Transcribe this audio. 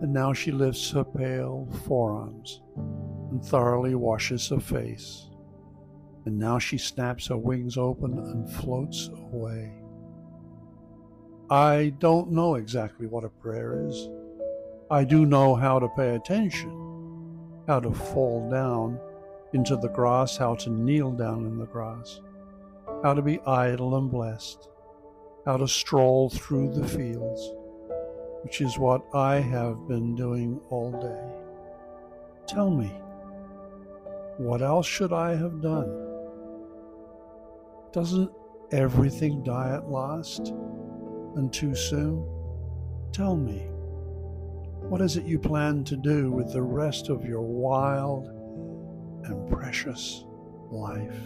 and now she lifts her pale forearms and thoroughly washes her face. And now she snaps her wings open and floats away. I don't know exactly what a prayer is. I do know how to pay attention, how to fall down into the grass, how to kneel down in the grass, how to be idle and blessed, how to stroll through the fields which is what I have been doing all day. Tell me, what else should I have done? Doesn't everything die at last and too soon? Tell me, what is it you plan to do with the rest of your wild and precious life?